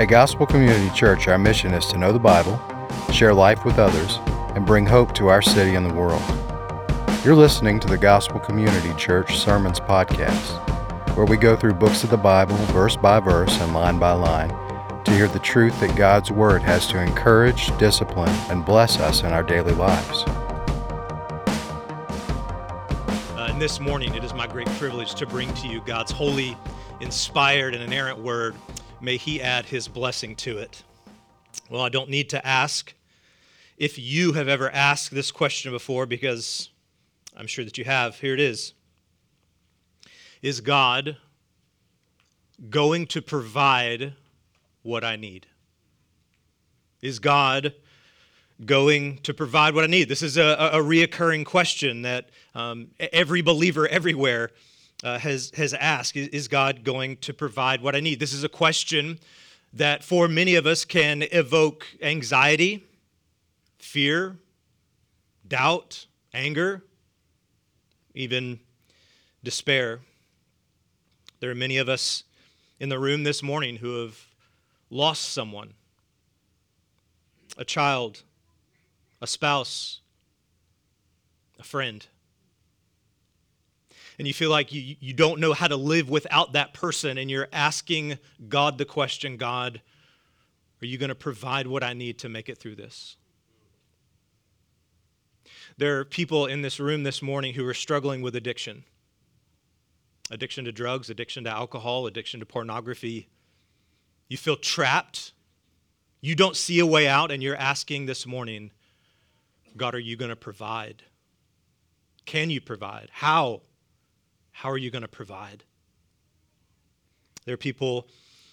At Gospel Community Church, our mission is to know the Bible, share life with others, and bring hope to our city and the world. You're listening to the Gospel Community Church Sermons Podcast, where we go through books of the Bible, verse by verse and line by line, to hear the truth that God's Word has to encourage, discipline, and bless us in our daily lives. Uh, and this morning, it is my great privilege to bring to you God's holy, inspired, and inerrant Word. May He add His blessing to it. Well, I don't need to ask if you have ever asked this question before because I'm sure that you have. Here it is Is God going to provide what I need? Is God going to provide what I need? This is a, a reoccurring question that um, every believer everywhere uh, has, has asked Is God going to provide what I need? This is a question that for many of us can evoke anxiety, fear, doubt, anger, even despair. There are many of us in the room this morning who have lost someone a child, a spouse, a friend. And you feel like you, you don't know how to live without that person, and you're asking God the question God, are you going to provide what I need to make it through this? There are people in this room this morning who are struggling with addiction addiction to drugs, addiction to alcohol, addiction to pornography. You feel trapped. You don't see a way out, and you're asking this morning, God, are you going to provide? Can you provide? How? How are you going to provide? There are people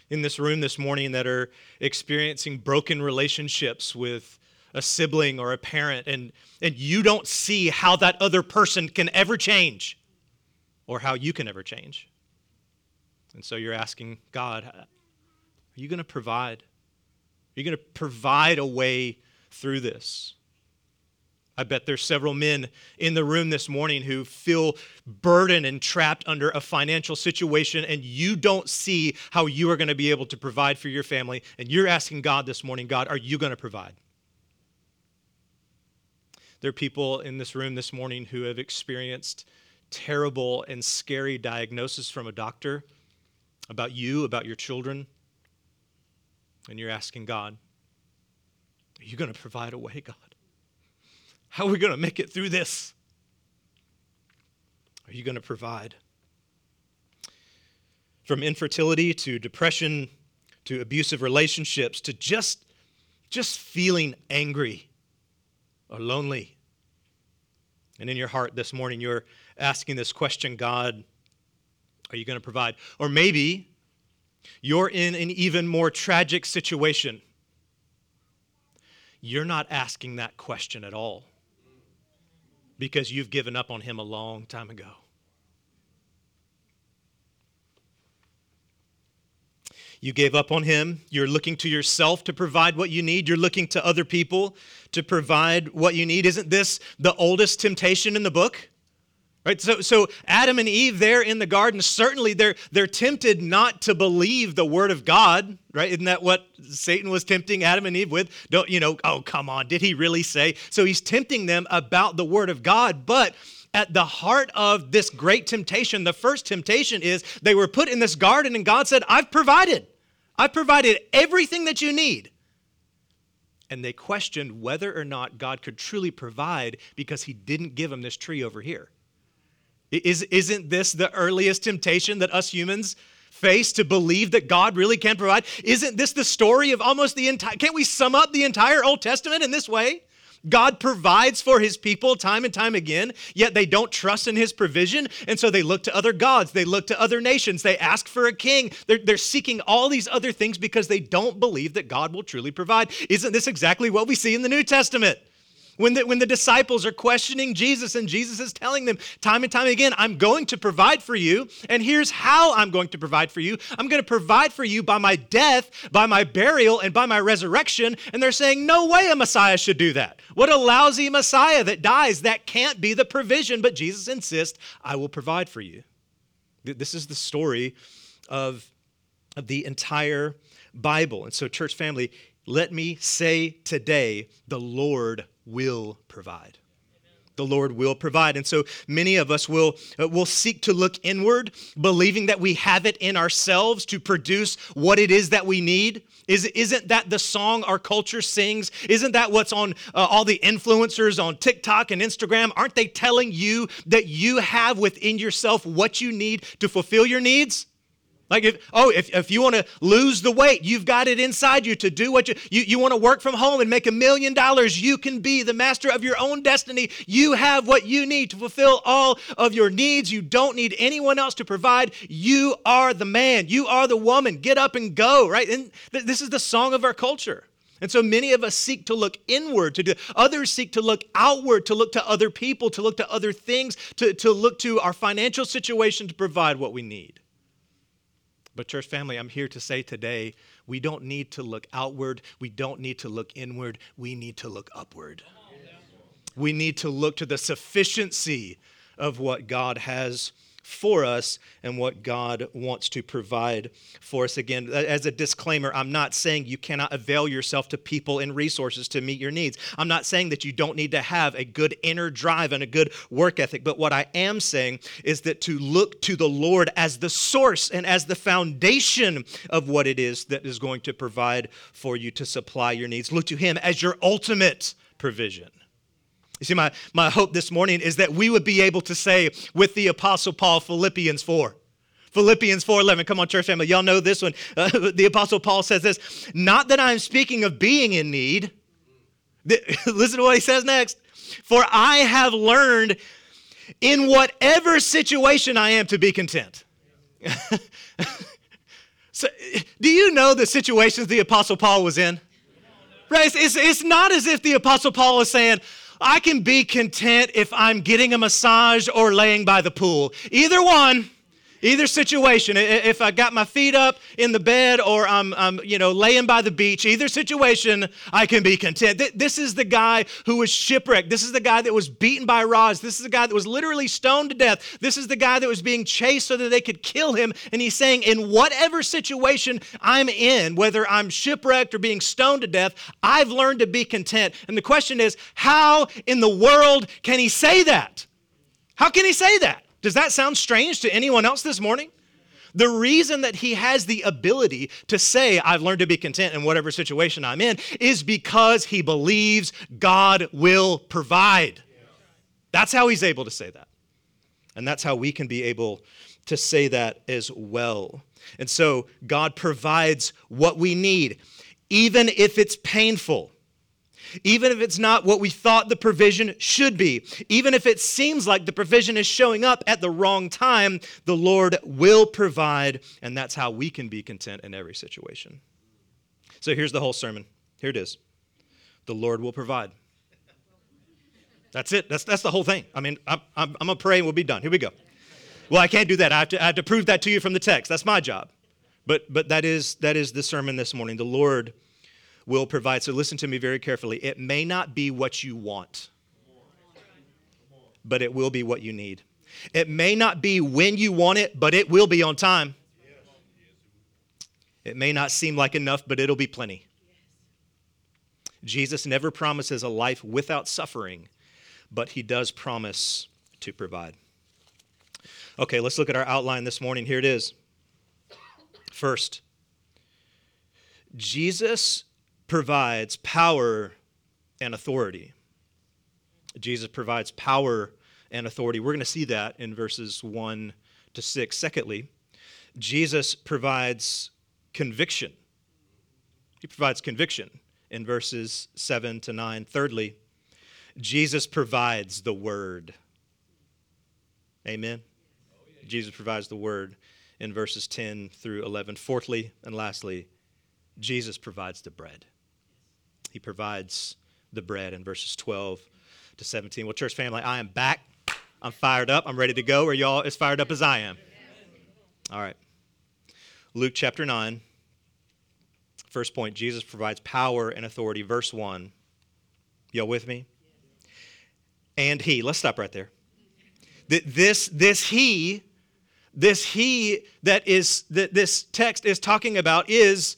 in this room this morning that are experiencing broken relationships with a sibling or a parent, and, and you don't see how that other person can ever change or how you can ever change. And so you're asking God, are you going to provide? Are you going to provide a way through this? I bet there's several men in the room this morning who feel burdened and trapped under a financial situation, and you don't see how you are going to be able to provide for your family. And you're asking God this morning, God, are you going to provide? There are people in this room this morning who have experienced terrible and scary diagnosis from a doctor about you, about your children. And you're asking God, Are you going to provide a way, God? How are we going to make it through this? Are you going to provide? From infertility to depression to abusive relationships to just, just feeling angry or lonely. And in your heart this morning, you're asking this question God, are you going to provide? Or maybe you're in an even more tragic situation. You're not asking that question at all because you've given up on Him a long time ago. You gave up on him. You're looking to yourself to provide what you need. You're looking to other people to provide what you need. Isn't this the oldest temptation in the book? Right? So, so Adam and Eve there in the garden, certainly they're, they're tempted not to believe the word of God, right? Isn't that what Satan was tempting Adam and Eve with? Don't, you know, oh, come on, did he really say? So he's tempting them about the word of God, but at the heart of this great temptation, the first temptation is they were put in this garden and God said, I've provided. I've provided everything that you need. And they questioned whether or not God could truly provide because he didn't give them this tree over here. Is, isn't this the earliest temptation that us humans face to believe that God really can provide? Isn't this the story of almost the entire, can't we sum up the entire Old Testament in this way? God provides for his people time and time again, yet they don't trust in his provision. And so they look to other gods, they look to other nations, they ask for a king. They're, they're seeking all these other things because they don't believe that God will truly provide. Isn't this exactly what we see in the New Testament? When the, when the disciples are questioning Jesus and Jesus is telling them time and time again, I'm going to provide for you, and here's how I'm going to provide for you. I'm going to provide for you by my death, by my burial, and by my resurrection. And they're saying, No way a Messiah should do that. What a lousy Messiah that dies. That can't be the provision. But Jesus insists, I will provide for you. This is the story of, of the entire Bible. And so, church family, let me say today the Lord will provide the Lord will provide. And so many of us will, uh, will seek to look inward, believing that we have it in ourselves to produce what it is that we need. Is, isn't that the song our culture sings? Isn't that what's on uh, all the influencers on TikTok and Instagram? Aren't they telling you that you have within yourself what you need to fulfill your needs? Like if oh if, if you want to lose the weight, you've got it inside you to do what you you, you want to work from home and make a million dollars, you can be the master of your own destiny. You have what you need to fulfill all of your needs. You don't need anyone else to provide. You are the man. You are the woman. Get up and go, right? And th- this is the song of our culture. And so many of us seek to look inward, to do others seek to look outward, to look to other people, to look to other things, to, to look to our financial situation to provide what we need. But, church family, I'm here to say today we don't need to look outward. We don't need to look inward. We need to look upward. We need to look to the sufficiency of what God has for us and what God wants to provide for us. Again, as a disclaimer, I'm not saying you cannot avail yourself to people and resources to meet your needs. I'm not saying that you don't need to have a good inner drive and a good work ethic. But what I am saying is that to look to the Lord as the source and as the foundation of what it is that is going to provide for you to supply your needs. Look to Him as your ultimate provision. You see, my, my hope this morning is that we would be able to say with the Apostle Paul, Philippians 4. Philippians 4:11. Come on, church family. Y'all know this one. Uh, the Apostle Paul says this Not that I'm speaking of being in need. Listen to what he says next. For I have learned in whatever situation I am to be content. so, do you know the situations the Apostle Paul was in? Right? It's, it's, it's not as if the Apostle Paul is saying, I can be content if I'm getting a massage or laying by the pool. Either one. Either situation, if I got my feet up in the bed or I'm, I'm, you know, laying by the beach, either situation, I can be content. This is the guy who was shipwrecked. This is the guy that was beaten by rods. This is the guy that was literally stoned to death. This is the guy that was being chased so that they could kill him. And he's saying, in whatever situation I'm in, whether I'm shipwrecked or being stoned to death, I've learned to be content. And the question is, how in the world can he say that? How can he say that? Does that sound strange to anyone else this morning? The reason that he has the ability to say, I've learned to be content in whatever situation I'm in, is because he believes God will provide. That's how he's able to say that. And that's how we can be able to say that as well. And so God provides what we need, even if it's painful even if it's not what we thought the provision should be, even if it seems like the provision is showing up at the wrong time, the Lord will provide, and that's how we can be content in every situation. So here's the whole sermon. Here it is The Lord will provide. That's it. That's, that's the whole thing. I mean, I'm, I'm, I'm going to pray and we'll be done. Here we go. Well, I can't do that. I have, to, I have to prove that to you from the text. That's my job. But, but that, is, that is the sermon this morning. The Lord will provide. So listen to me very carefully. It may not be what you want, but it will be what you need. It may not be when you want it, but it will be on time. It may not seem like enough, but it'll be plenty. Jesus never promises a life without suffering, but he does promise to provide. Okay, let's look at our outline this morning. Here it is. First, Jesus provides power and authority. Jesus provides power and authority. We're going to see that in verses 1 to 6. Secondly, Jesus provides conviction. He provides conviction in verses 7 to 9. Thirdly, Jesus provides the word. Amen. Jesus provides the word in verses 10 through 11. Fourthly and lastly, Jesus provides the bread. He provides the bread in verses 12 to 17. Well, church family, I am back. I'm fired up. I'm ready to go. Are y'all as fired up as I am? All right. Luke chapter 9. First point Jesus provides power and authority. Verse 1. Y'all with me? And he. Let's stop right there. This, this he, this he that is that this text is talking about is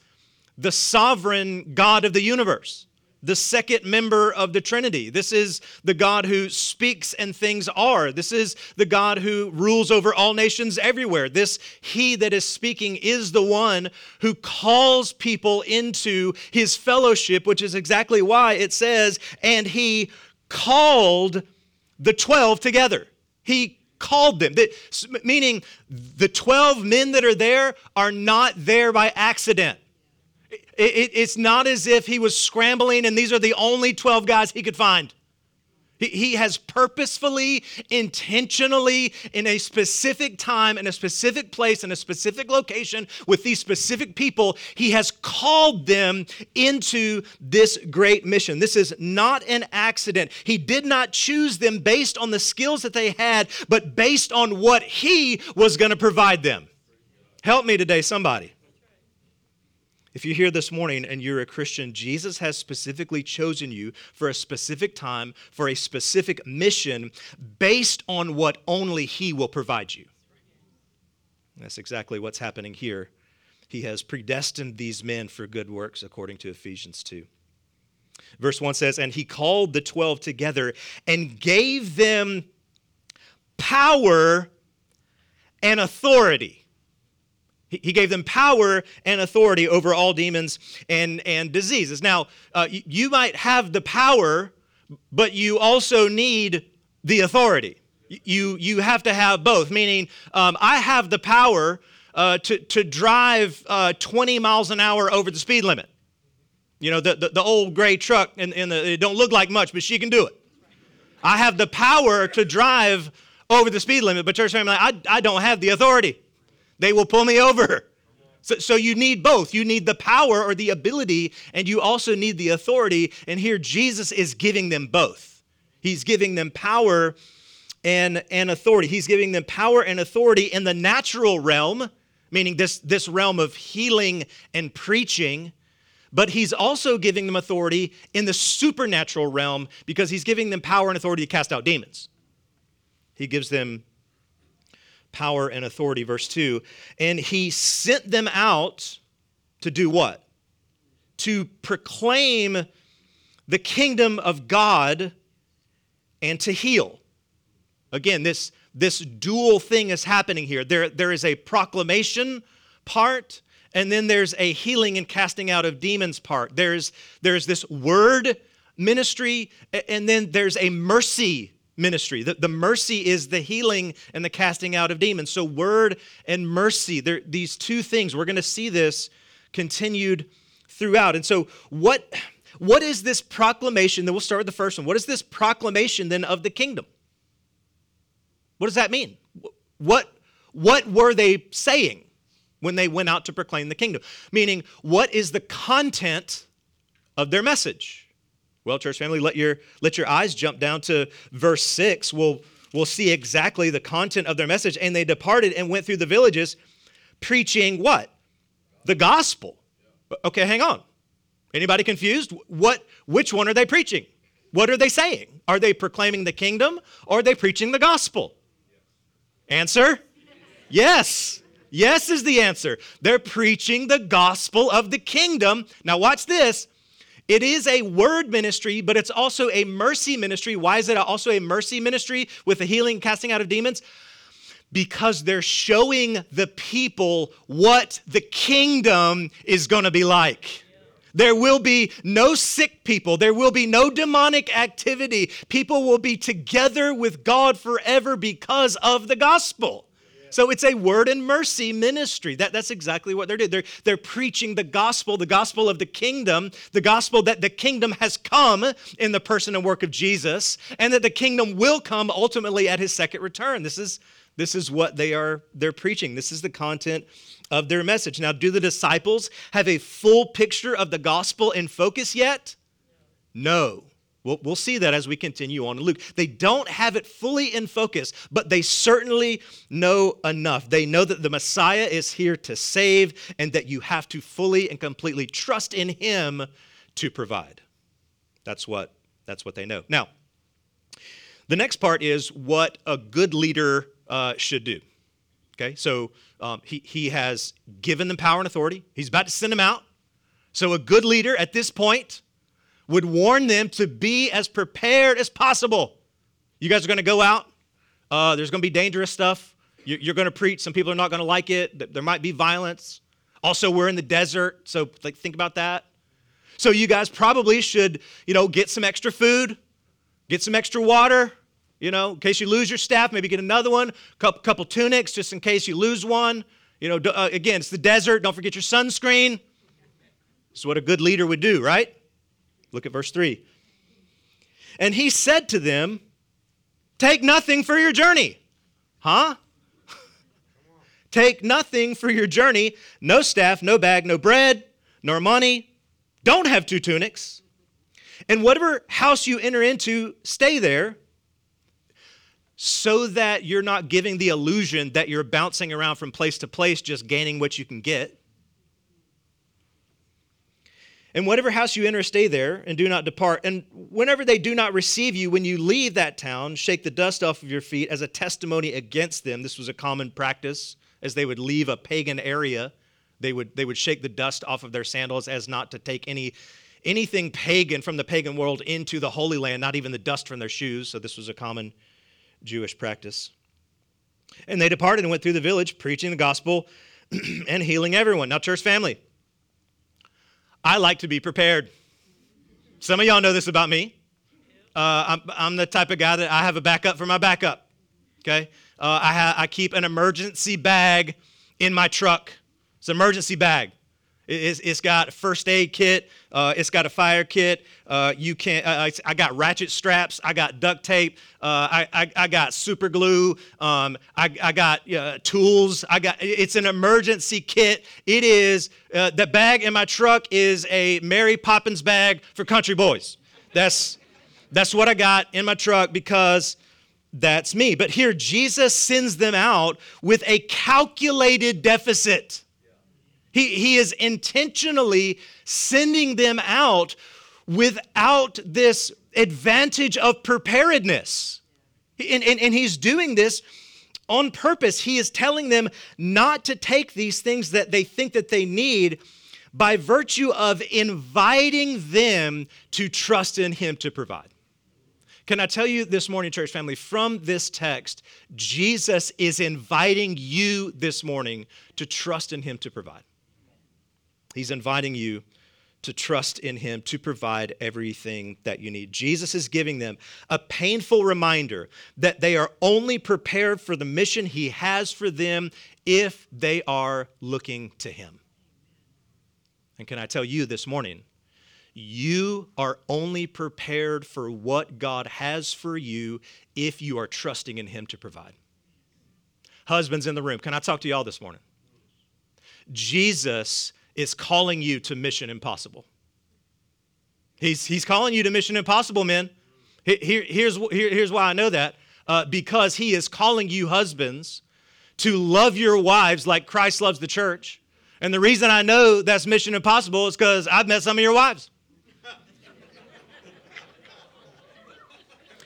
the sovereign God of the universe the second member of the Trinity. This is the God who speaks and things are. This is the God who rules over all nations everywhere. This He that is speaking is the one who calls people into His fellowship, which is exactly why it says, and He called the 12 together. He called them, That, meaning the 12 men that are there are not there by accident. It, it, it's not as if he was scrambling and these are the only 12 guys he could find. He, he has purposefully, intentionally, in a specific time, in a specific place, in a specific location, with these specific people, he has called them into this great mission. This is not an accident. He did not choose them based on the skills that they had, but based on what he was going to provide them. Help me today, somebody. If you're here this morning and you're a Christian, Jesus has specifically chosen you for a specific time, for a specific mission, based on what only He will provide you. That's exactly what's happening here. He has predestined these men for good works, according to Ephesians 2. Verse 1 says, And He called the 12 together and gave them power and authority he gave them power and authority over all demons and, and diseases. Now, uh, you might have the power, but you also need the authority. You, you have to have both, meaning um, I have the power uh, to, to drive uh, 20 miles an hour over the speed limit. You know, the, the, the old gray truck, and, and the, it don't look like much, but she can do it. I have the power to drive over the speed limit, but church family, I, I don't have the authority. They will pull me over. So, so, you need both. You need the power or the ability, and you also need the authority. And here Jesus is giving them both. He's giving them power and, and authority. He's giving them power and authority in the natural realm, meaning this, this realm of healing and preaching. But he's also giving them authority in the supernatural realm because he's giving them power and authority to cast out demons. He gives them power and authority. Verse 2 And he sent them out to do what? To proclaim the kingdom of God and to heal. Again, this, this dual thing is happening here. There, there is a proclamation part, and then there's a healing and casting out of demons part. There's, there's this word ministry, and then there's a mercy ministry. The, the mercy is the healing and the casting out of demons. So, word and mercy, these two things, we're going to see this continued throughout. And so, what, what is this proclamation? Then we'll start with the first one. What is this proclamation then of the kingdom? What does that mean? What, what were they saying when they went out to proclaim the kingdom? Meaning, what is the content of their message? Well, church family, let your, let your eyes jump down to verse 6. We'll, we'll see exactly the content of their message. And they departed and went through the villages preaching what? The gospel. Okay, hang on. Anybody confused? What, which one are they preaching? What are they saying? Are they proclaiming the kingdom or are they preaching the gospel? Answer? Yes. Yes is the answer. They're preaching the gospel of the kingdom. Now, watch this. It is a word ministry, but it's also a mercy ministry. Why is it also a mercy ministry with the healing, casting out of demons? Because they're showing the people what the kingdom is going to be like. There will be no sick people. There will be no demonic activity. People will be together with God forever because of the gospel. So it's a word and mercy ministry. That, that's exactly what they're doing. They're, they're preaching the gospel, the gospel of the kingdom, the gospel that the kingdom has come in the person and work of Jesus, and that the kingdom will come ultimately at his second return. This is, this is what they are they're preaching. This is the content of their message. Now, do the disciples have a full picture of the gospel in focus yet? No. We'll, we'll see that as we continue on in Luke. They don't have it fully in focus, but they certainly know enough. They know that the Messiah is here to save and that you have to fully and completely trust in him to provide. That's what, that's what they know. Now, the next part is what a good leader uh, should do. Okay, so um, he, he has given them power and authority. He's about to send them out So, a good leader at this point would warn them to be as prepared as possible. You guys are going to go out, uh, there's going to be dangerous stuff. You're going to preach. Some people are not going to like it. There might be violence. Also, we're in the desert, so like, think about that. So, you guys probably should, you know, get some extra food, get some extra water, you know, in case you lose your staff, maybe get another one, couple, couple tunics just in case you lose one. You know, uh, again, it's the desert. Don't forget your sunscreen. Is what a good leader would do, right? Look at verse 3. And he said to them, Take nothing for your journey. Huh? Take nothing for your journey no staff, no bag, no bread, nor money. Don't have two tunics. And whatever house you enter into, stay there so that you're not giving the illusion that you're bouncing around from place to place, just gaining what you can get. And whatever house you enter, stay there and do not depart. And whenever they do not receive you, when you leave that town, shake the dust off of your feet as a testimony against them. This was a common practice as they would leave a pagan area. They would, they would shake the dust off of their sandals as not to take any, anything pagan from the pagan world into the Holy Land, not even the dust from their shoes. So this was a common Jewish practice. And they departed and went through the village, preaching the gospel and healing everyone. Now, church family, I like to be prepared. Some of y'all know this about me. Uh, I'm, I'm, the type of guy that I have a backup for my backup. Okay? Uh, I, ha- I keep an emergency bag in my truck. It's an emergency bag. It's, it's got a first aid kit. Uh, it's got a fire kit. Uh, you can uh, I got ratchet straps. I got duct tape. Uh, I, I, I, got super glue. Um, I, I got uh, tools. I got. It's an emergency kit. It is uh, the bag in my truck is a Mary Poppins bag for country boys. That's that's what I got in my truck because that's me. But here Jesus sends them out with a calculated deficit. He, he is intentionally sending them out without this advantage of preparedness. And, and, and he's doing this on purpose. He is telling them not to take these things that they think that they need by virtue of inviting them to trust in him to provide. Can I tell you this morning, church family, from this text, Jesus is inviting you this morning to trust in him to provide. He's inviting you to trust in Him to provide everything that you need. Jesus is giving them a painful reminder that they are only prepared for the mission He has for them if they are looking to Him. And can I tell you this morning, you are only prepared for what God has for you if you are trusting in Him to provide. Husbands in the room, can I talk to y'all this morning? Jesus is calling you to Mission Impossible. He's, he's calling you to Mission Impossible, men. Here, here's, here, here's why I know that. Uh, because he is calling you husbands to love your wives like Christ loves the church. And the reason I know that's Mission Impossible is because I've met some of your wives.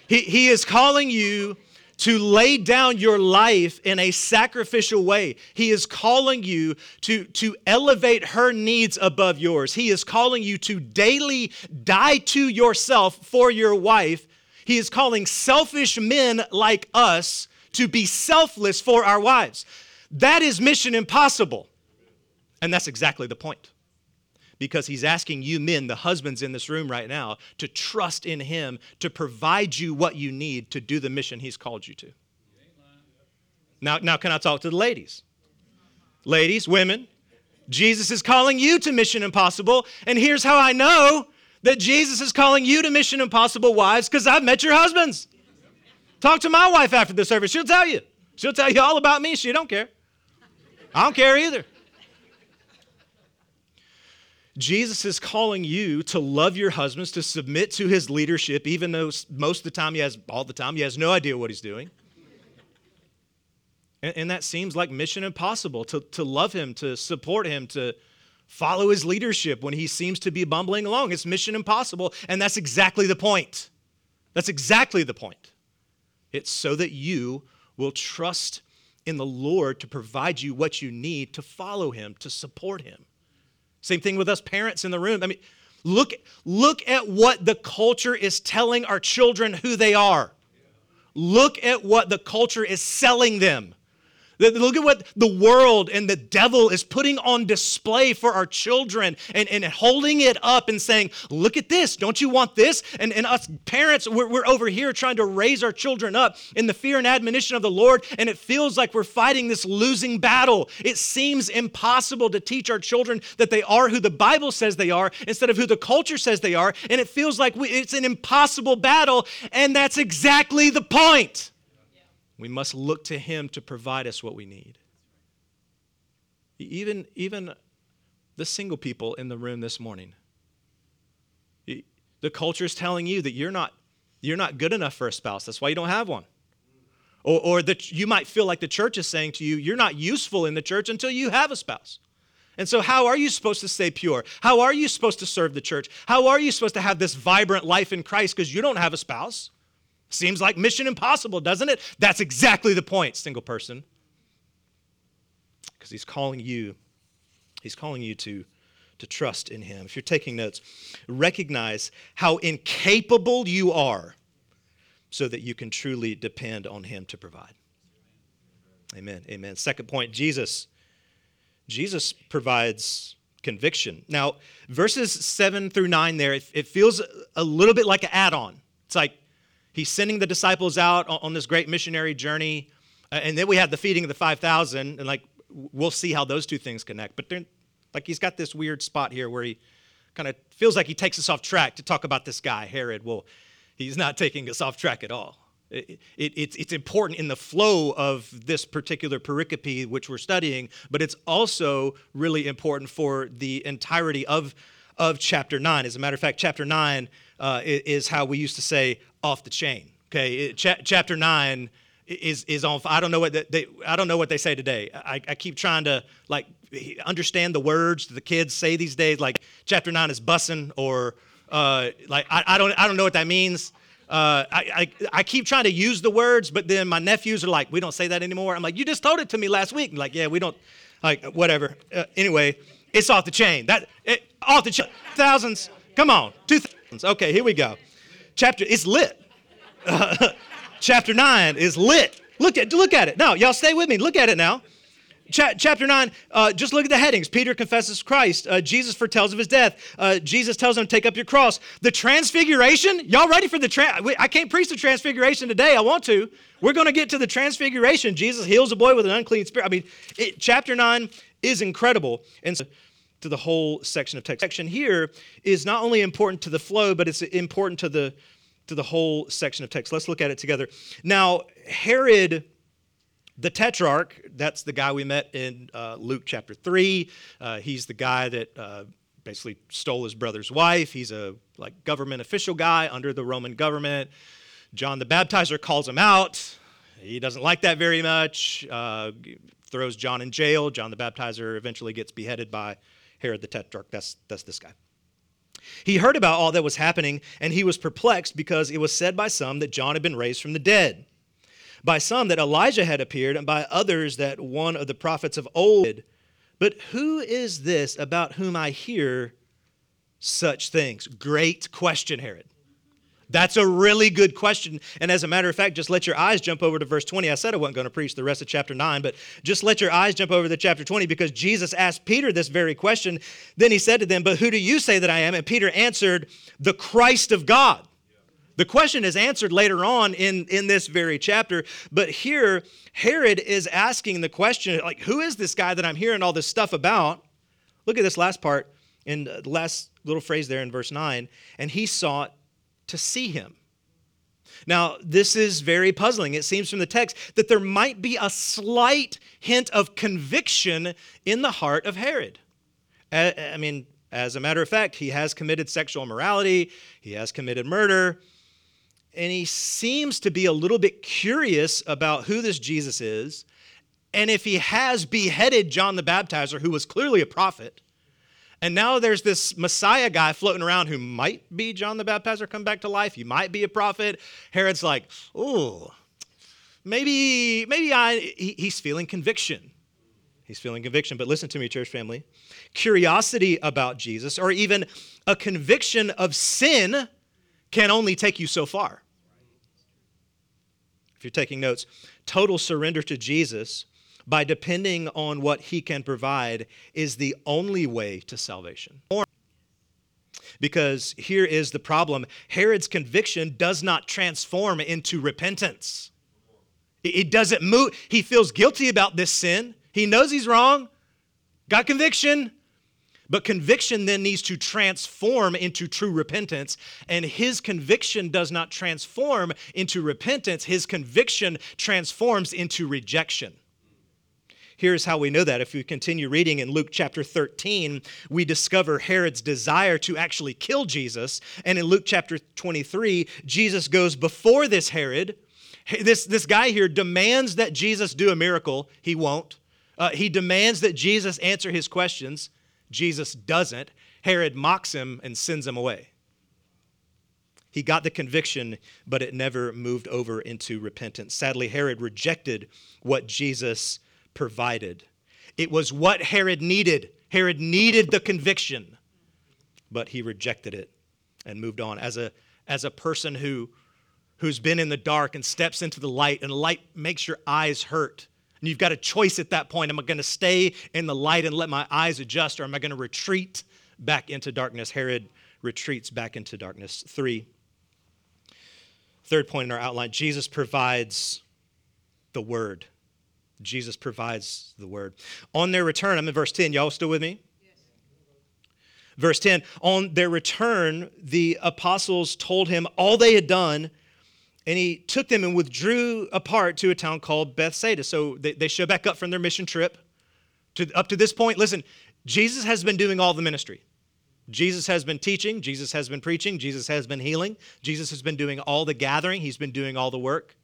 he, he is calling you to lay down your life in a sacrificial way. He is calling you to, to elevate her needs above yours. He is calling you to daily die to yourself for your wife. He is calling selfish men like us to be selfless for our wives. That is mission impossible. And that's exactly the point because he's asking you men, the husbands in this room right now, to trust in him to provide you what you need to do the mission he's called you to. Now, now can I talk to the ladies? Ladies, women, Jesus is calling you to Mission Impossible, and here's how I know that Jesus is calling you to Mission Impossible wives because I've met your husbands. Talk to my wife after the service. She'll tell you. She'll tell you all about me. She don't care. I don't care either. Jesus is calling you to love your husbands, to submit to his leadership, even though most of the time he has, all the time, he has no idea what he's doing. And, and that seems like mission impossible to, to love him, to support him, to follow his leadership when he seems to be bumbling along. It's mission impossible. And that's exactly the point. That's exactly the point. It's so that you will trust in the Lord to provide you what you need to follow him, to support him Same thing with us parents in the room. I mean, look, look at what the culture is telling our children who they are. Look at what the culture is selling them. Look at what the world and the devil is putting on display for our children and, and holding it up and saying, Look at this. Don't you want this? And, and us parents, we're, we're over here trying to raise our children up in the fear and admonition of the Lord, and it feels like we're fighting this losing battle. It seems impossible to teach our children that they are who the Bible says they are instead of who the culture says they are, and it feels like we, it's an impossible battle, and that's exactly the point. We must look to Him to provide us what we need. Even, even the single people in the room this morning, the culture is telling you that you're not, you're not good enough for a spouse. That's why you don't have one. Or, or that you might feel like the church is saying to you, you're not useful in the church until you have a spouse. And so, how are you supposed to stay pure? How are you supposed to serve the church? How are you supposed to have this vibrant life in Christ because you don't have a spouse? Seems like mission impossible, doesn't it? That's exactly the point, single person. Because he's calling you, he's calling you to, to trust in him. If you're taking notes, recognize how incapable you are so that you can truly depend on him to provide. Amen. Amen. Second point, Jesus. Jesus provides conviction. Now, verses 7 through 9 there, it, it feels a little bit like an add on. It's like, He's sending the disciples out on, this great missionary journey. Uh, and then we have the feeding of the 5,000. And like, we'll see how those two things connect. But like, he's got this weird spot here where he kind of feels like he takes us off track to talk about this guy, Herod. Well, he's not taking us off track at all. It, it, it's, it's important in the flow of this particular pericope which we're studying, but it's also really important for the entirety of, of chapter 9. As a matter of fact, chapter 9 uh, is how we used to say off the chain. Okay, chapter nine is is on. I don't know what they. I don't know what they say today. I, I keep trying to like understand the words the kids say these days. Like chapter nine is bussing, or uh, like I, I don't I don't know what that means. Uh, I, I, I, keep trying to use the words, but then my nephews are like, we don't say that anymore. I'm like, you just told it to me last week. I'm like, yeah, we don't, like, whatever. Uh, anyway, it's off the chain. That it, off the chain. Thousands. Come on, two thousands. Okay, here we go. Chapter, it's lit. chapter 9 is lit. Look at, look at it. Now, y'all stay with me. Look at it now. Cha- chapter 9, uh, just look at the headings. Peter confesses Christ. Uh, Jesus foretells of his death. Uh, Jesus tells him to take up your cross. The transfiguration, y'all ready for the trans? I can't preach the transfiguration today. I want to. We're going to get to the transfiguration. Jesus heals a boy with an unclean spirit. I mean, it, chapter 9 is incredible. And so, to the whole section of text. Section here is not only important to the flow, but it's important to the to the whole section of text. Let's look at it together. Now, Herod the tetrarch, that's the guy we met in uh, Luke chapter 3. Uh, he's the guy that uh, basically stole his brother's wife. He's a like government official guy under the Roman government. John the Baptizer calls him out. He doesn't like that very much. Uh, throws John in jail. John the Baptizer eventually gets beheaded by Herod the tetrarch. That's, that's this guy. He heard about all that was happening, and he was perplexed because it was said by some that John had been raised from the dead, by some that Elijah had appeared, and by others that one of the prophets of old. But who is this about whom I hear such things? Great question, Herod. That's a really good question. And as a matter of fact, just let your eyes jump over to verse 20. I said I wasn't going to preach the rest of chapter 9, but just let your eyes jump over to chapter 20 because Jesus asked Peter this very question. Then he said to them, But who do you say that I am? And Peter answered, The Christ of God. The question is answered later on in, in this very chapter, but here Herod is asking the question, like, who is this guy that I'm hearing all this stuff about? Look at this last part in uh, the last little phrase there in verse 9. And he sought to see him. Now, this is very puzzling. It seems from the text that there might be a slight hint of conviction in the heart of Herod. I mean, as a matter of fact, he has committed sexual immorality, he has committed murder, and he seems to be a little bit curious about who this Jesus is. And if he has beheaded John the Baptizer, who was clearly a prophet, and now there's this Messiah guy floating around who might be John the Baptizer come back to life. He might be a prophet. Herod's like, oh, maybe, maybe I, he, he's feeling conviction. He's feeling conviction. But listen to me, church family. Curiosity about Jesus, or even a conviction of sin, can only take you so far. If you're taking notes, total surrender to Jesus by depending on what he can provide is the only way to salvation. Because here is the problem Herod's conviction does not transform into repentance. It doesn't move. He feels guilty about this sin. He knows he's wrong, got conviction. But conviction then needs to transform into true repentance. And his conviction does not transform into repentance, his conviction transforms into rejection. Here's how we know that. If we continue reading in Luke chapter 13, we discover Herod's desire to actually kill Jesus. And in Luke chapter 23, Jesus goes before this Herod. This, this guy here demands that Jesus do a miracle. He won't. Uh, he demands that Jesus answer his questions. Jesus doesn't. Herod mocks him and sends him away. He got the conviction, but it never moved over into repentance. Sadly, Herod rejected what Jesus provided. It was what Herod needed. Herod needed the conviction, but he rejected it and moved on. As a, as a person who, who's been in the dark and steps into the light, and light makes your eyes hurt. And you've got a choice at that point. Am I going to stay in the light and let my eyes adjust, or am I going to retreat back into darkness? Herod retreats back into darkness. Three. Third point in our outline Jesus provides the word. Jesus provides the word. On their return, I'm in verse 10. Y'all still with me? Yes. Verse 10 On their return, the apostles told him all they had done, and he took them and withdrew apart to a town called Bethsaida. So they, they show back up from their mission trip. To, up to this point, listen, Jesus has been doing all the ministry. Jesus has been teaching, Jesus has been preaching, Jesus has been healing, Jesus has been doing all the gathering, he's been doing all the work.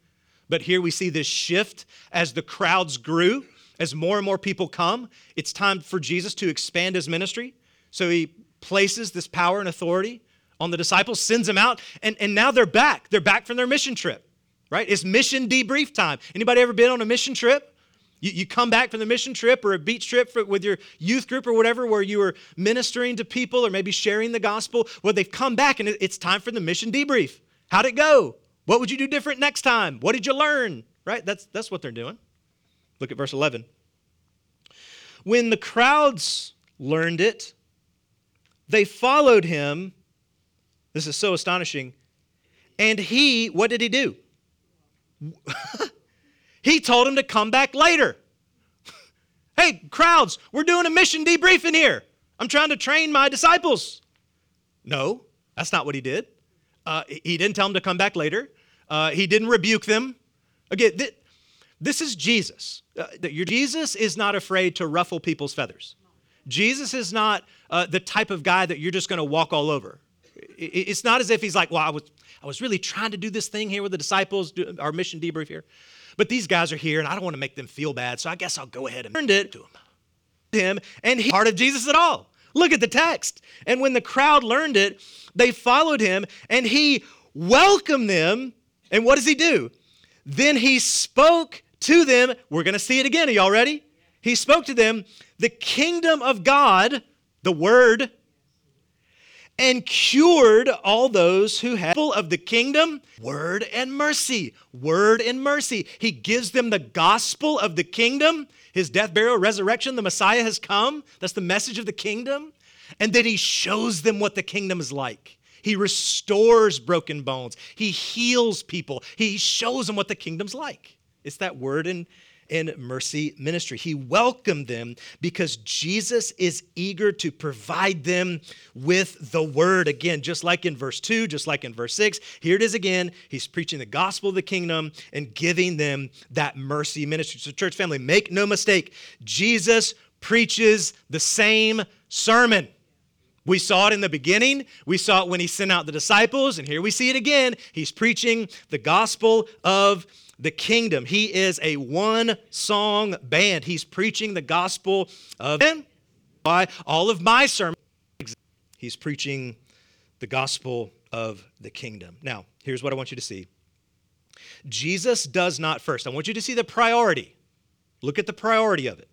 But here we see this shift as the crowds grew, as more and more people come. It's time for Jesus to expand his ministry. So he places this power and authority on the disciples, sends them out, and, and now they're back. They're back from their mission trip, right? It's mission debrief time. Anybody ever been on a mission trip? You, you come back from the mission trip or a beach trip for, with your youth group or whatever, where you were ministering to people or maybe sharing the gospel. Well, they've come back and it, it's time for the mission debrief. How'd it go? What would you do different next time? What did you learn? Right? That's, that's what they're doing. Look at verse 11. When the crowds learned it, they followed him. This is so astonishing. And he, what did he do? he told him to come back later. hey, crowds, we're doing a mission debriefing here. I'm trying to train my disciples. No, that's not what he did. Uh, he didn't tell them to come back later. Uh, he didn't rebuke them. Again, th- this is Jesus. Uh, your Jesus is not afraid to ruffle people's feathers. Jesus is not uh, the type of guy that you're just going to walk all over. It's not as if he's like, well, I was, I was really trying to do this thing here with the disciples, our mission debrief here. But these guys are here, and I don't want to make them feel bad, so I guess I'll go ahead and turn it to him. Him, and he part of Jesus at all. Look at the text. And when the crowd learned it, they followed him, and he welcomed them and what does he do? Then he spoke to them. We're going to see it again. Are y'all ready? He spoke to them the kingdom of God, the word, and cured all those who had of the kingdom, word and mercy. Word and mercy. He gives them the gospel of the kingdom. His death, burial, resurrection, the Messiah has come. That's the message of the kingdom. And then he shows them what the kingdom is like. He restores broken bones. He heals people. He shows them what the kingdom's like. It's that word in, in mercy ministry. He welcomed them because Jesus is eager to provide them with the word. Again, just like in verse 2, just like in verse 6, here it is again. He's preaching the gospel of the kingdom and giving them that mercy ministry. So, church family, make no mistake, Jesus preaches the same sermon. We saw it in the beginning. We saw it when he sent out the disciples, and here we see it again. He's preaching the gospel of the kingdom. He is a one song band. He's preaching the gospel of him. by all of my sermons. He's preaching the gospel of the kingdom. Now, here's what I want you to see. Jesus does not first. I want you to see the priority. Look at the priority of it.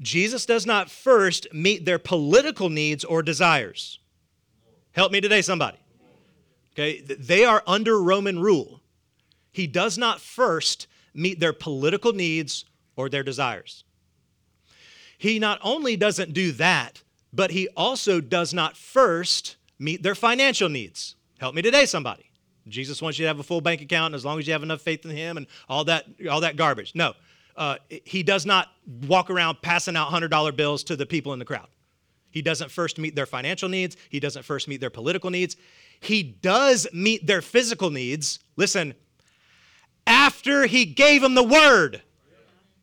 Jesus does not first meet their political needs or desires. Help me today, somebody. Okay, they are under Roman rule. He does not first meet their political needs or their desires. He not only doesn't do that, but he also does not first meet their financial needs. Help me today, somebody. Jesus wants you to have a full bank account as long as you have enough faith in him and all that, all that garbage. No, uh, he does not walk around passing out $100 bills to the people in the crowd. He doesn't first meet their financial needs. He doesn't first meet their political needs. He does meet their physical needs. Listen, after he gave them the word.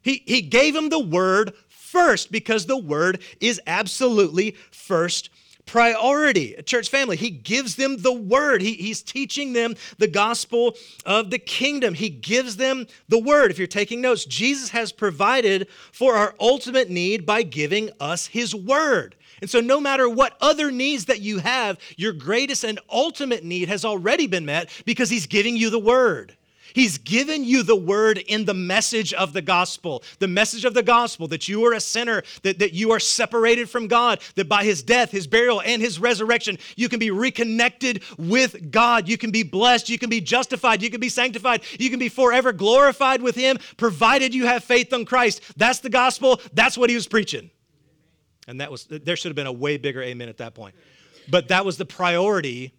He, he gave them the word first because the word is absolutely first priority. Church family, he gives them the word. He, he's teaching them the gospel of the kingdom. He gives them the word. If you're taking notes, Jesus has provided for our ultimate need by giving us his word. And so, no matter what other needs that you have, your greatest and ultimate need has already been met because he's giving you the word. He's given you the word in the message of the gospel. The message of the gospel that you are a sinner, that, that you are separated from God, that by his death, his burial, and his resurrection, you can be reconnected with God. You can be blessed. You can be justified. You can be sanctified. You can be forever glorified with him, provided you have faith on Christ. That's the gospel. That's what he was preaching. And that was, there should have been a way bigger amen at that point. But that was the priority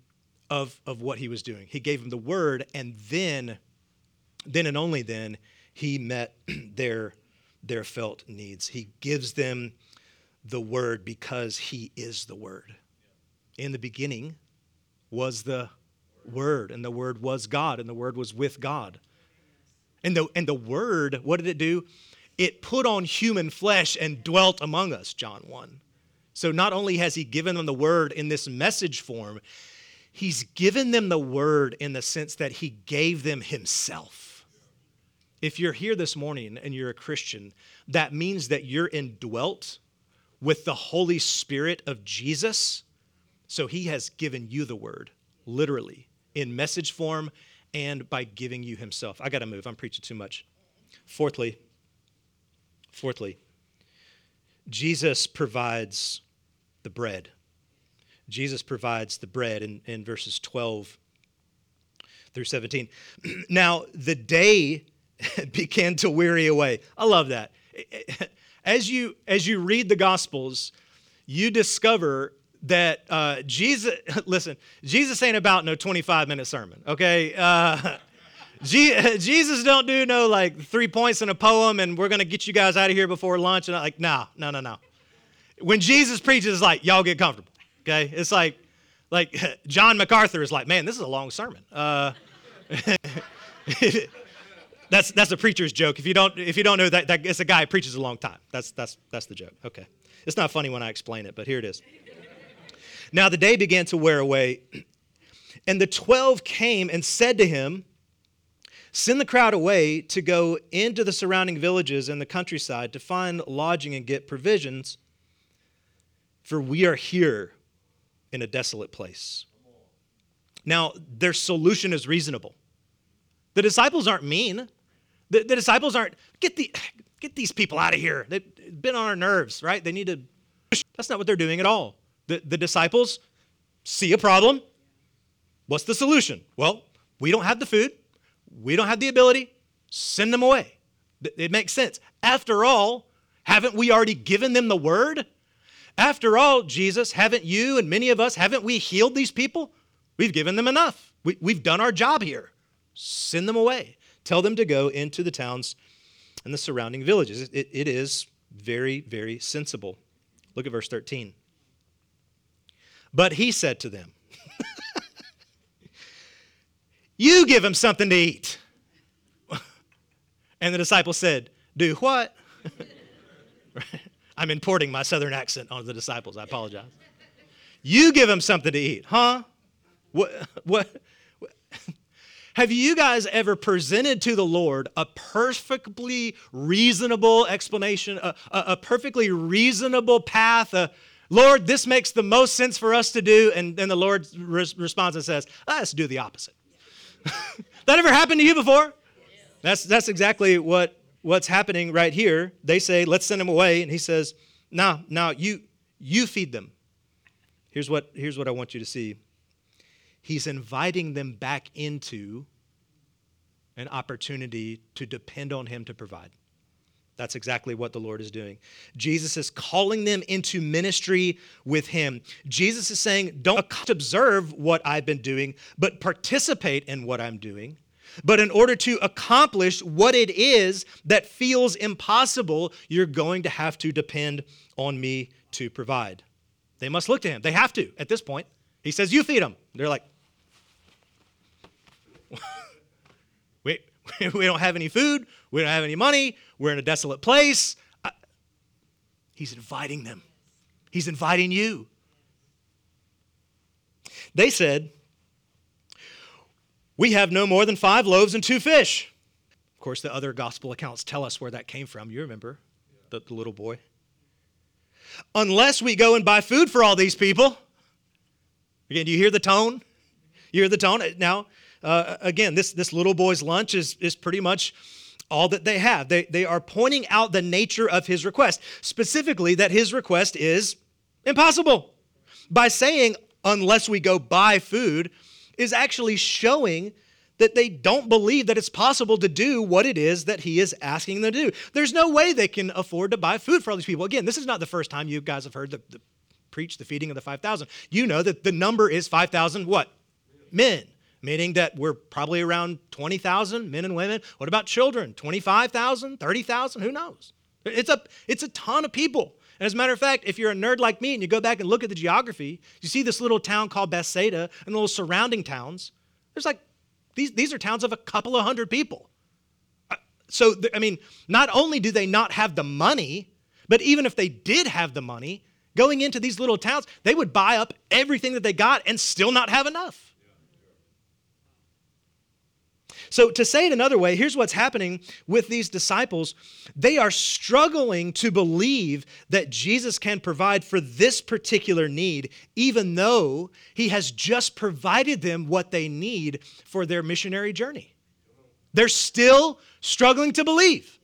of, of what he was doing. He gave him the word, and then then and only then he met their, their felt needs. He gives them the word because he is the word. In the beginning was the word, and the word was God, and the word was with God. And the, and the word, what did it do? It put on human flesh and dwelt among us, John 1. So not only has he given them the word in this message form, he's given them the word in the sense that he gave them himself. If you're here this morning and you're a Christian, that means that you're indwelt with the Holy Spirit of Jesus. So he has given you the word, literally, in message form and by giving you himself. I got to move. I'm preaching too much. Fourthly, fourthly, Jesus provides the bread. Jesus provides the bread in, in verses 12 through 17. now, the day began to weary away. I love that. As you as you read the Gospels, you discover that uh, Jesus. Listen, Jesus ain't about no 25 minute sermon. Okay. Uh, Jesus don't do no like three points in a poem and we're gonna get you guys out of here before lunch and I'm like no no no no. When Jesus preaches, like y'all get comfortable. Okay, it's like like John MacArthur is like, man, this is a long sermon. Uh, That's that's a preacher's joke. If you don't if you don't know that, that it's a guy who preaches a long time. That's that's that's the joke. Okay. It's not funny when I explain it, but here it is. Now the day began to wear away, and the twelve came and said to him, Send the crowd away to go into the surrounding villages and the countryside to find lodging and get provisions, for we are here in a desolate place. Now, their solution is reasonable. The disciples aren't mean. The, the disciples aren't, get, the, get these people out of here. They've been on our nerves, right? They need to. That's not what they're doing at all. The, the disciples see a problem. What's the solution? Well, we don't have the food, we don't have the ability. Send them away. It makes sense. After all, haven't we already given them the word? After all, Jesus, haven't you and many of us, haven't we healed these people? We've given them enough. We, have done our job here. Send them away. Tell them to go into the towns and the surrounding villages. It, it is very, very sensible. Look at verse 13. But he said to them, You give him something to eat. and the disciples said, Do what? I'm importing my southern accent onto the disciples. I apologize. You give him something to eat, huh? What? What? Have you guys ever presented to the Lord a perfectly reasonable explanation, a, a, a perfectly reasonable path? A, Lord, this makes the most sense for us to do. And then the Lord res- responds and says, let's do the opposite. that ever happened to you before? That's, that's exactly what what's happening right here. They say, let's send him away. And he says, no, no, you, you feed them. Here's what, here's what I want you to see. He's inviting them back into an opportunity to depend on him to provide. That's exactly what the Lord is doing. Jesus is calling them into ministry with Him. Jesus is saying, Don't observe what I've been doing, but participate in what I'm doing. But in order to accomplish what it is that feels impossible, you're going to have to depend on me to provide. They must look to Him. They have to at this point. He says, You feed them. They're like, we, we don't have any food. We don't have any money. We're in a desolate place. Uh, he's inviting them, he's inviting you. They said, We have no more than five loaves and two fish. Of course, the other gospel accounts tell us where that came from. You remember the, the little boy. Unless we go and buy food for all these people. Again, do you hear the tone? You hear the tone? Now, uh, again, this, this little boy's lunch is, is pretty much all that they have. They, they are pointing out the nature of his request, specifically that his request is impossible. By saying, unless we go buy food, is actually showing that they don't believe that it's possible to do what it is that he is asking them to do. There's no way they can afford to buy food for all these people. Again, this is not the first time you guys have heard the, the preach the feeding of the 5,000. You know that the number is 5,000 what? Men meaning that we're probably around 20,000 men and women. What about children? 25,000, 30,000, who knows? It's a, it's a ton of people. And as a matter of fact, if you're a nerd like me and you go back and look at the geography, you see this little town called Bethsaida and the little surrounding towns. There's like, these, these are towns of a couple of hundred people. Uh, so, I mean, not only do they not have the money, but even if they did have the money, going into these little towns, they would buy up everything that they got and still not have enough. So, to say it another way, here's what's happening with these disciples. They are struggling to believe that Jesus can provide for this particular need, even though he has just provided them what they need for their missionary journey. They're still struggling to believe.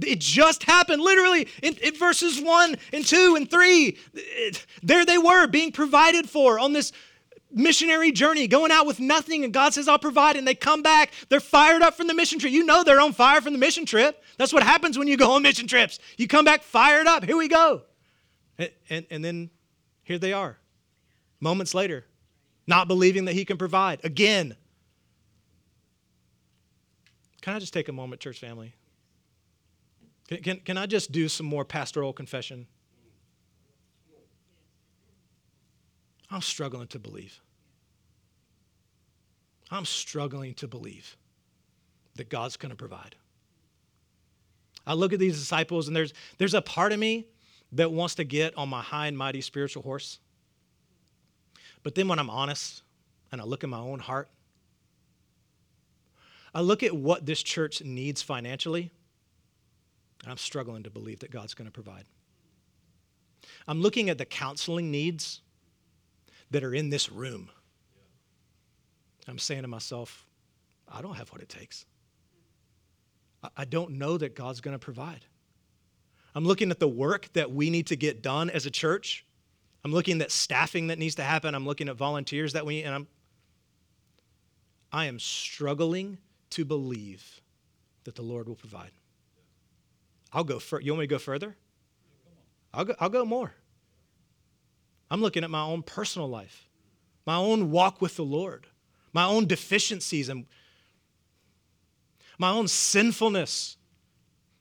It just happened literally in, in, verses 1 and 2 and 3. There they were being provided for on this missionary journey, going out with nothing, and God says, I'll provide. And they come back, they're fired up from the mission trip. You know they're on fire from the mission trip. That's what happens when you go on mission trips. You come back fired up. Here we go. And, and, and then here they are, moments later, not believing that He can provide again. Can I just take a moment, church family? Can, can, can I just do some more pastoral confession? I'm struggling to believe. I'm struggling to believe that God's going to provide. I look at these disciples, and there's, there's a part of me that wants to get on my high and mighty spiritual horse. But then when I'm honest and I look at my own heart, I look at what this church needs financially, and I'm struggling to believe that God's going to provide. I'm looking at the counseling needs that are in this room. I'm saying to myself, I don't have what it takes. I don't know that God's going to provide. I'm looking at the work that we need to get done as a church. I'm looking at staffing that needs to happen. I'm looking at volunteers that we and I'm I am struggling to believe that the Lord will provide. I'll go. You want me to go further? I'll go, I'll go more. I'm looking at my own personal life, my own walk with the Lord, my own deficiencies, and my own sinfulness.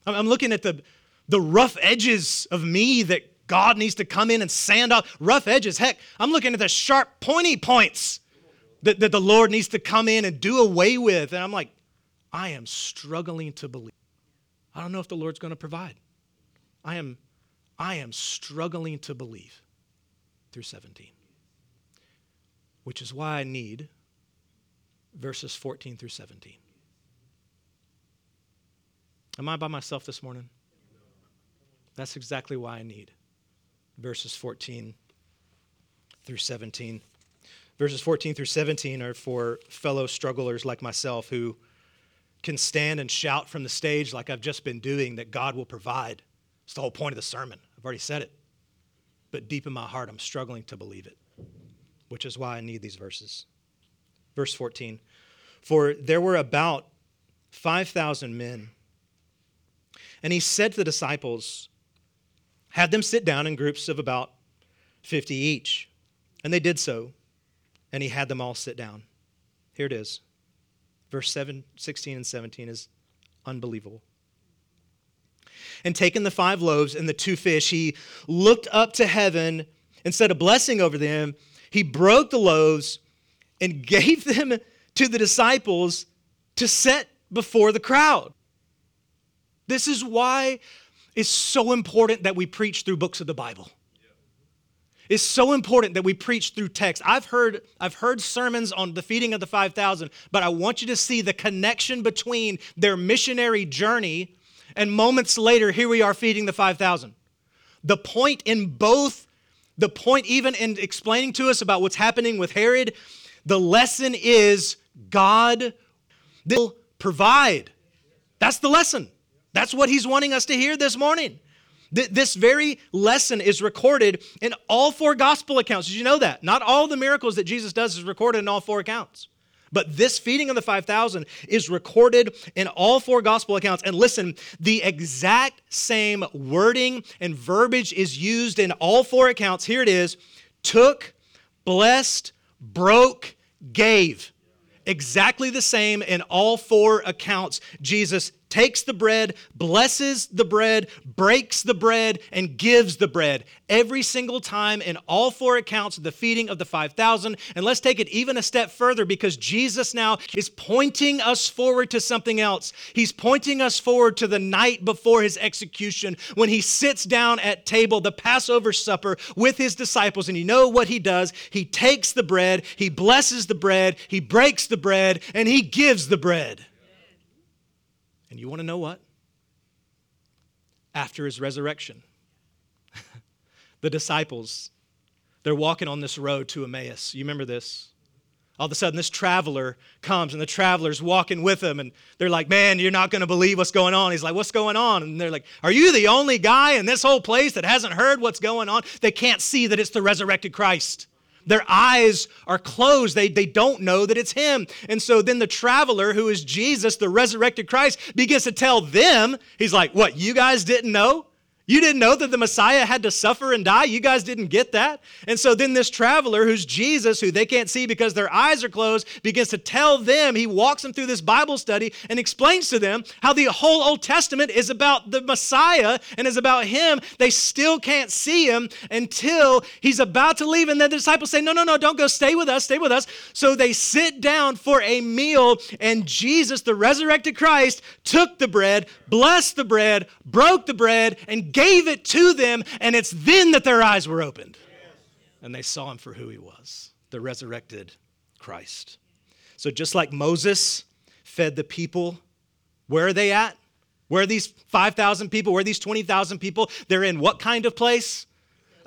I'm looking at the, the rough edges of me that God needs to come in and sand off. Rough edges. Heck, I'm looking at the sharp, pointy points that, that the Lord needs to come in and do away with. And I'm like, I am struggling to believe. I don't know if the Lord's going to provide. I am, I am struggling to believe through 17. Which is why I need verses 14 through 17. Am I by myself this morning? That's exactly why I need verses 14 through 17. Verses 14 through 17 are for fellow strugglers like myself who can stand and shout from the stage like I've just been doing that God will provide. It's the whole point of the sermon. I've already said it. But deep in my heart, I'm struggling to believe it, which is why I need these verses. Verse 14 For there were about 5,000 men. And he said to the disciples, Have them sit down in groups of about 50 each. And they did so, and he had them all sit down. Here it is. Verse 7, 16 and 17 is unbelievable. And taking the five loaves and the two fish, he looked up to heaven and said a blessing over them. He broke the loaves and gave them to the disciples to set before the crowd. This is why it's so important that we preach through books of the Bible. It's so important that we preach through text. I've heard, I've heard sermons on the feeding of the 5,000, but I want you to see the connection between their missionary journey and moments later, here we are feeding the 5,000. The point in both, the point even in explaining to us about what's happening with Herod, the lesson is God will provide. That's the lesson. That's what he's wanting us to hear this morning. This very lesson is recorded in all four gospel accounts. Did you know that? Not all the miracles that Jesus does is recorded in all four accounts. But this feeding of the 5,000 is recorded in all four gospel accounts. And listen, the exact same wording and verbiage is used in all four accounts. Here it is took, blessed, broke, gave. Exactly the same in all four accounts. Jesus takes the bread, blesses the bread, breaks the bread, and gives the bread. Every single time in all four accounts of the feeding of the 5,000. And let's take it even a step further because Jesus now is pointing us forward to something else. He's pointing us forward to the night before his execution when he sits down at table, the Passover supper, with his disciples. And you know what he does? He takes the bread, he blesses the bread, he breaks the bread, and he gives the bread. And you want to know what? After his resurrection, the disciples, they're walking on this road to Emmaus. You remember this? All of a sudden, this traveler comes, and the traveler's walking with him, and they're like, Man, you're not going to believe what's going on. He's like, What's going on? And they're like, Are you the only guy in this whole place that hasn't heard what's going on? They can't see that it's the resurrected Christ. Their eyes are closed. They, they don't know that it's him. And so then the traveler, who is Jesus, the resurrected Christ, begins to tell them, he's like, What, you guys didn't know? You didn't know that the Messiah had to suffer and die? You guys didn't get that? And so then this traveler, who's Jesus, who they can't see because their eyes are closed, begins to tell them, he walks them through this Bible study and explains to them how the whole Old Testament is about the Messiah and is about him. They still can't see him until he's about to leave. And then the disciples say, No, no, no, don't go. Stay with us. Stay with us. So they sit down for a meal, and Jesus, the resurrected Christ, took the bread, blessed the bread, broke the bread, and gave it to them, and it's then that their eyes were opened. And they saw him for who he was the resurrected Christ. So just like Moses fed the people, where are they at? Where are these 5,000 people? Where are these 20,000 people? They're in what kind of place?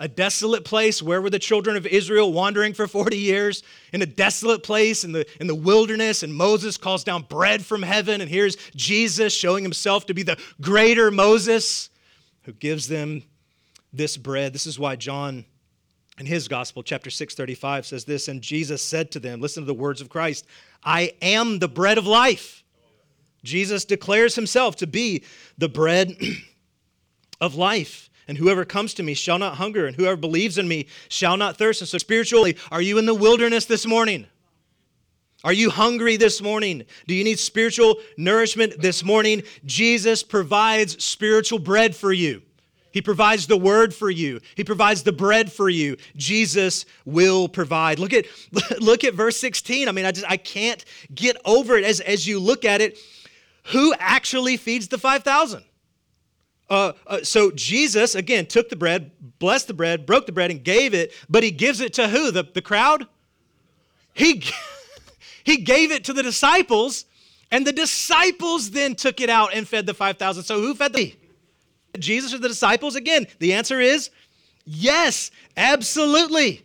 a desolate place. Where were the children of Israel wandering for 40 years? In a desolate place in the, in the wilderness, and Moses calls down bread from heaven, and here's Jesus showing himself to be the greater Moses who gives them this bread. This is why John in his gospel chapter 6 35 says this and jesus said to them listen to the words of christ i am the bread of life. Jesus declares himself to be the bread of life. And whoever comes to me shall not hunger and whoever believes in me shall not thirst. And so spiritually are you in the wilderness this morning are you hungry this morning? Do you need spiritual nourishment this morning? Jesus provides spiritual bread for you. He provides the word for you. He provides the bread for you. Jesus will provide. Look at look at verse 16. I mean, I just I can't get over it as as you look at it. Who actually feeds the 5,000? Uh, uh, so Jesus again took the bread, blessed the bread, broke the bread, and gave it. But he gives it to who? The the crowd. He he gave it to the disciples, and the disciples then took it out and fed the 5,000. So who fed the Jesus or the disciples? Again, the answer is yes, absolutely.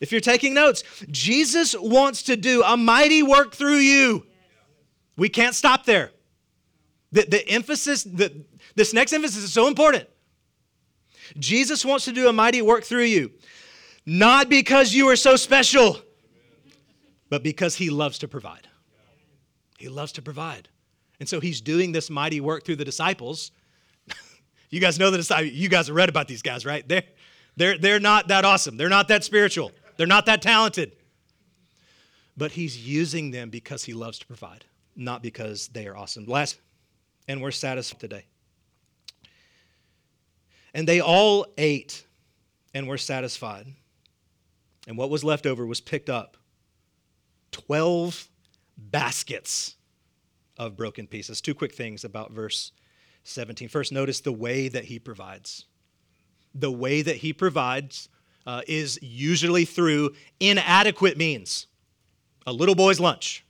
If you're taking notes, Jesus wants to do a mighty work through you. We can't stop there. The, the emphasis, the, this next emphasis is so important. Jesus wants to do a mighty work through you, not because you are so special, but because he loves to provide. He loves to provide. And so he's doing this mighty work through the disciples. you guys know the disciples, you guys have read about these guys, right? They're, they're, they're not that awesome. They're not that spiritual. They're not that talented. But he's using them because he loves to provide, not because they are awesome. Last, and we're satisfied today. And they all ate and were satisfied. And what was left over was picked up 12 baskets of broken pieces. Two quick things about verse 17. First, notice the way that he provides. The way that he provides uh, is usually through inadequate means. A little boy's lunch.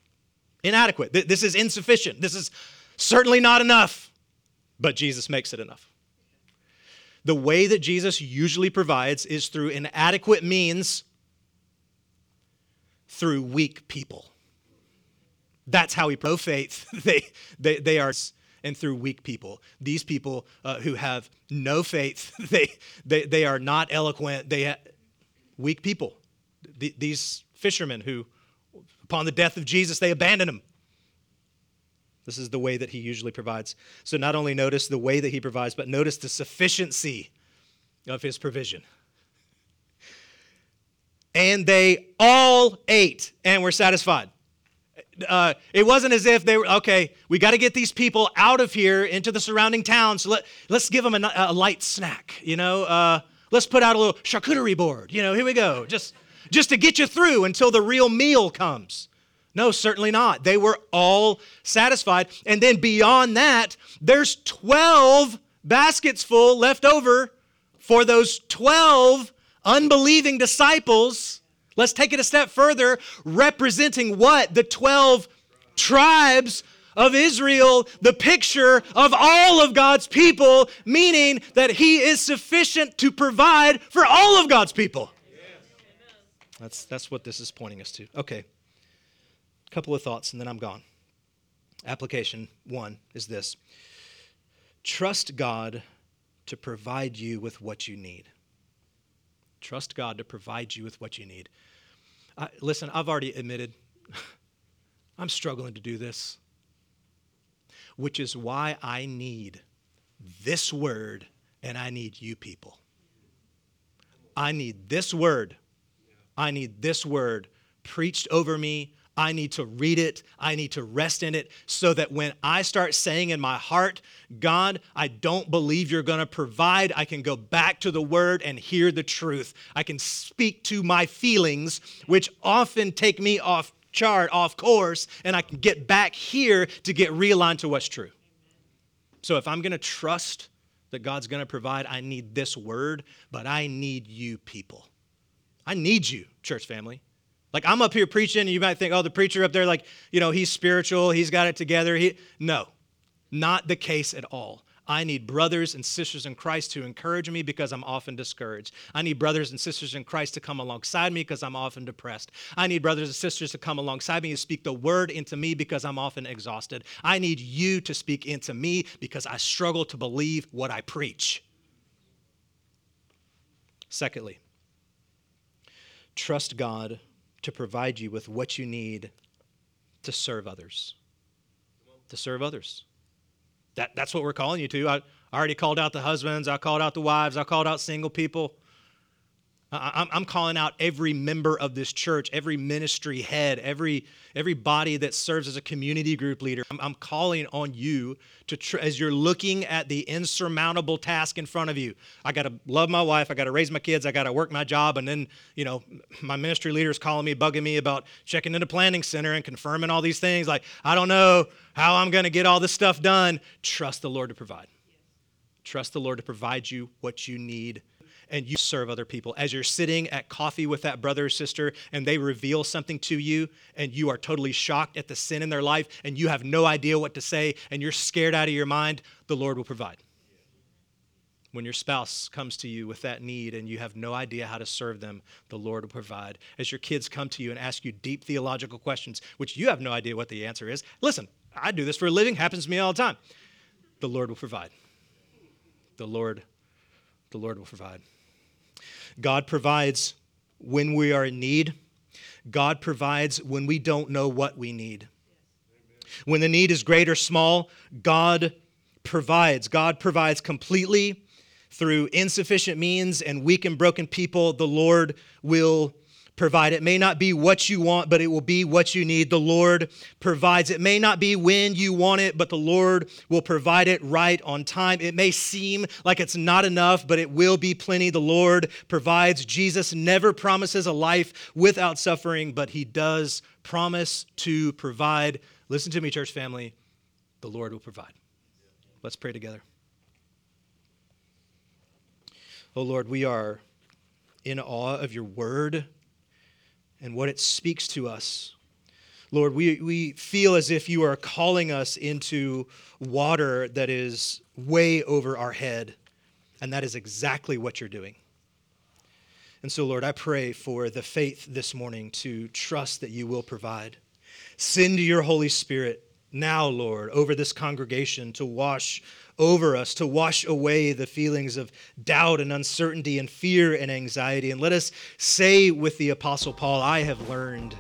Inadequate. This is insufficient. This is certainly not enough. But Jesus makes it enough. The way that Jesus usually provides is through inadequate means, through weak people. That's how he pro faith. they, they, they are, and through weak people. These people uh, who have no faith, they, they, they are not eloquent. They ha- weak people. Th- these fishermen who, upon the death of Jesus, they abandon him. This is the way that he usually provides. So not only notice the way that he provides, but notice the sufficiency of his provision. And they all ate and were satisfied. Uh, it wasn't as if they were okay we got to get these people out of here into the surrounding towns. So let, let's give them a, a light snack you know? Uh, let's put out a little charcuterie board you know here we go. Just just to get you through until the real meal comes. No certainly not. They were all satisfied. And then beyond that there's 12 baskets full left over for those 12 unbelieving disciples Let's take it a step further, representing what? The 12 tribes of Israel, the picture of all of God's people, meaning that He is sufficient to provide for all of God's people. That's, that's what this is pointing us to. Okay. A couple of thoughts, and then I'm gone. Application one is this trust God to provide you with what you need. Trust God to provide you with what you need. I, listen, I've already admitted I'm struggling to do this, which is why I need this word and I need you people. I need this word. I need this word preached over me, I need to read it. I need to rest in it so that when I start saying in my heart, God, I don't believe you're going to provide, I can go back to the word and hear the truth. I can speak to my feelings, which often take me off chart, off course, and I can get back here to get realigned to what's true. So if I'm going to trust that God's going to provide, I need this word, but I need you people. I need you, church family. Like I'm up here preaching, and you might think, oh, the preacher up there, like, you know, he's spiritual, he's got it together. He no, not the case at all. I need brothers and sisters in Christ to encourage me because I'm often discouraged. I need brothers and sisters in Christ to come alongside me because I'm often depressed. I need brothers and sisters to come alongside me and speak the word into me because I'm often exhausted. I need you to speak into me because I struggle to believe what I preach. Secondly, trust God to provide you with what you need to serve others. To serve others. That, that's what we're calling you to. I, I already called out the husbands, I called out the wives, I called out single people. I'm calling out every member of this church, every ministry head, every, every body that serves as a community group leader. I'm, calling on you to, as you're looking at the insurmountable task in front of you. I got to love my wife, I got to raise my kids, I got to work my job, and then, you know, my ministry leader is calling me, bugging me about checking into planning center and confirming all these things. Like, I don't know how I'm going to get all this stuff done. Trust the Lord to provide. Trust the Lord to provide you what you need and you serve other people. As you're sitting at coffee with that brother or sister and they reveal something to you and you are totally shocked at the sin in their life and you have no idea what to say and you're scared out of your mind, the Lord will provide. When your spouse comes to you with that need and you have no idea how to serve them, the Lord will provide. As your kids come to you and ask you deep theological questions, which you have no idea what the answer is, listen, I do this for a living, happens to me all the time. The Lord will provide. The Lord, the Lord will provide. God provides when we are in need. God provides when we don't know what we need. When the need is great or small, God provides. God provides completely through insufficient means and weak and broken people. The Lord will provide. It may not be what you want, but it will be what you need. The Lord provides. It may not be when you want it, but the Lord will provide it right on time. It may seem like it's not enough, but it will be plenty. The Lord provides. Jesus never promises a life without suffering, but he does promise to provide. Listen to me, church family. The Lord will provide. Let's pray together. Oh Lord, we are in awe of your word and what it speaks to us. Lord, we, we feel as if you are calling us into water that is way over our head, and that is exactly what you're doing. And so, Lord, I pray for the faith this morning to trust that you will provide. Send your Holy Spirit now, Lord, over this congregation to wash over us, to wash away the feelings of doubt and uncertainty and fear and anxiety. And let us say with the Apostle Paul, I have learned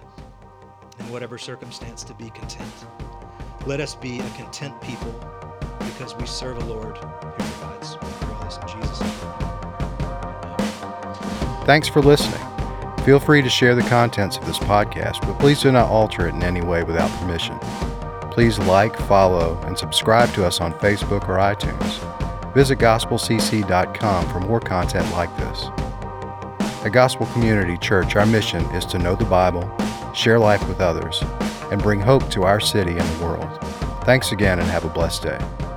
in whatever circumstance to be content. Let us be a content people because we serve a Lord who provides. For this in Jesus' name. Thanks for listening. Feel free to share the contents of this podcast, but please do not alter it in any way without permission. Please like, follow, and subscribe to us on Facebook or iTunes. Visit gospelcc.com for more content like this. At Gospel Community Church, our mission is to know the Bible, share life with others, and bring hope to our city and the world. Thanks again and have a blessed day.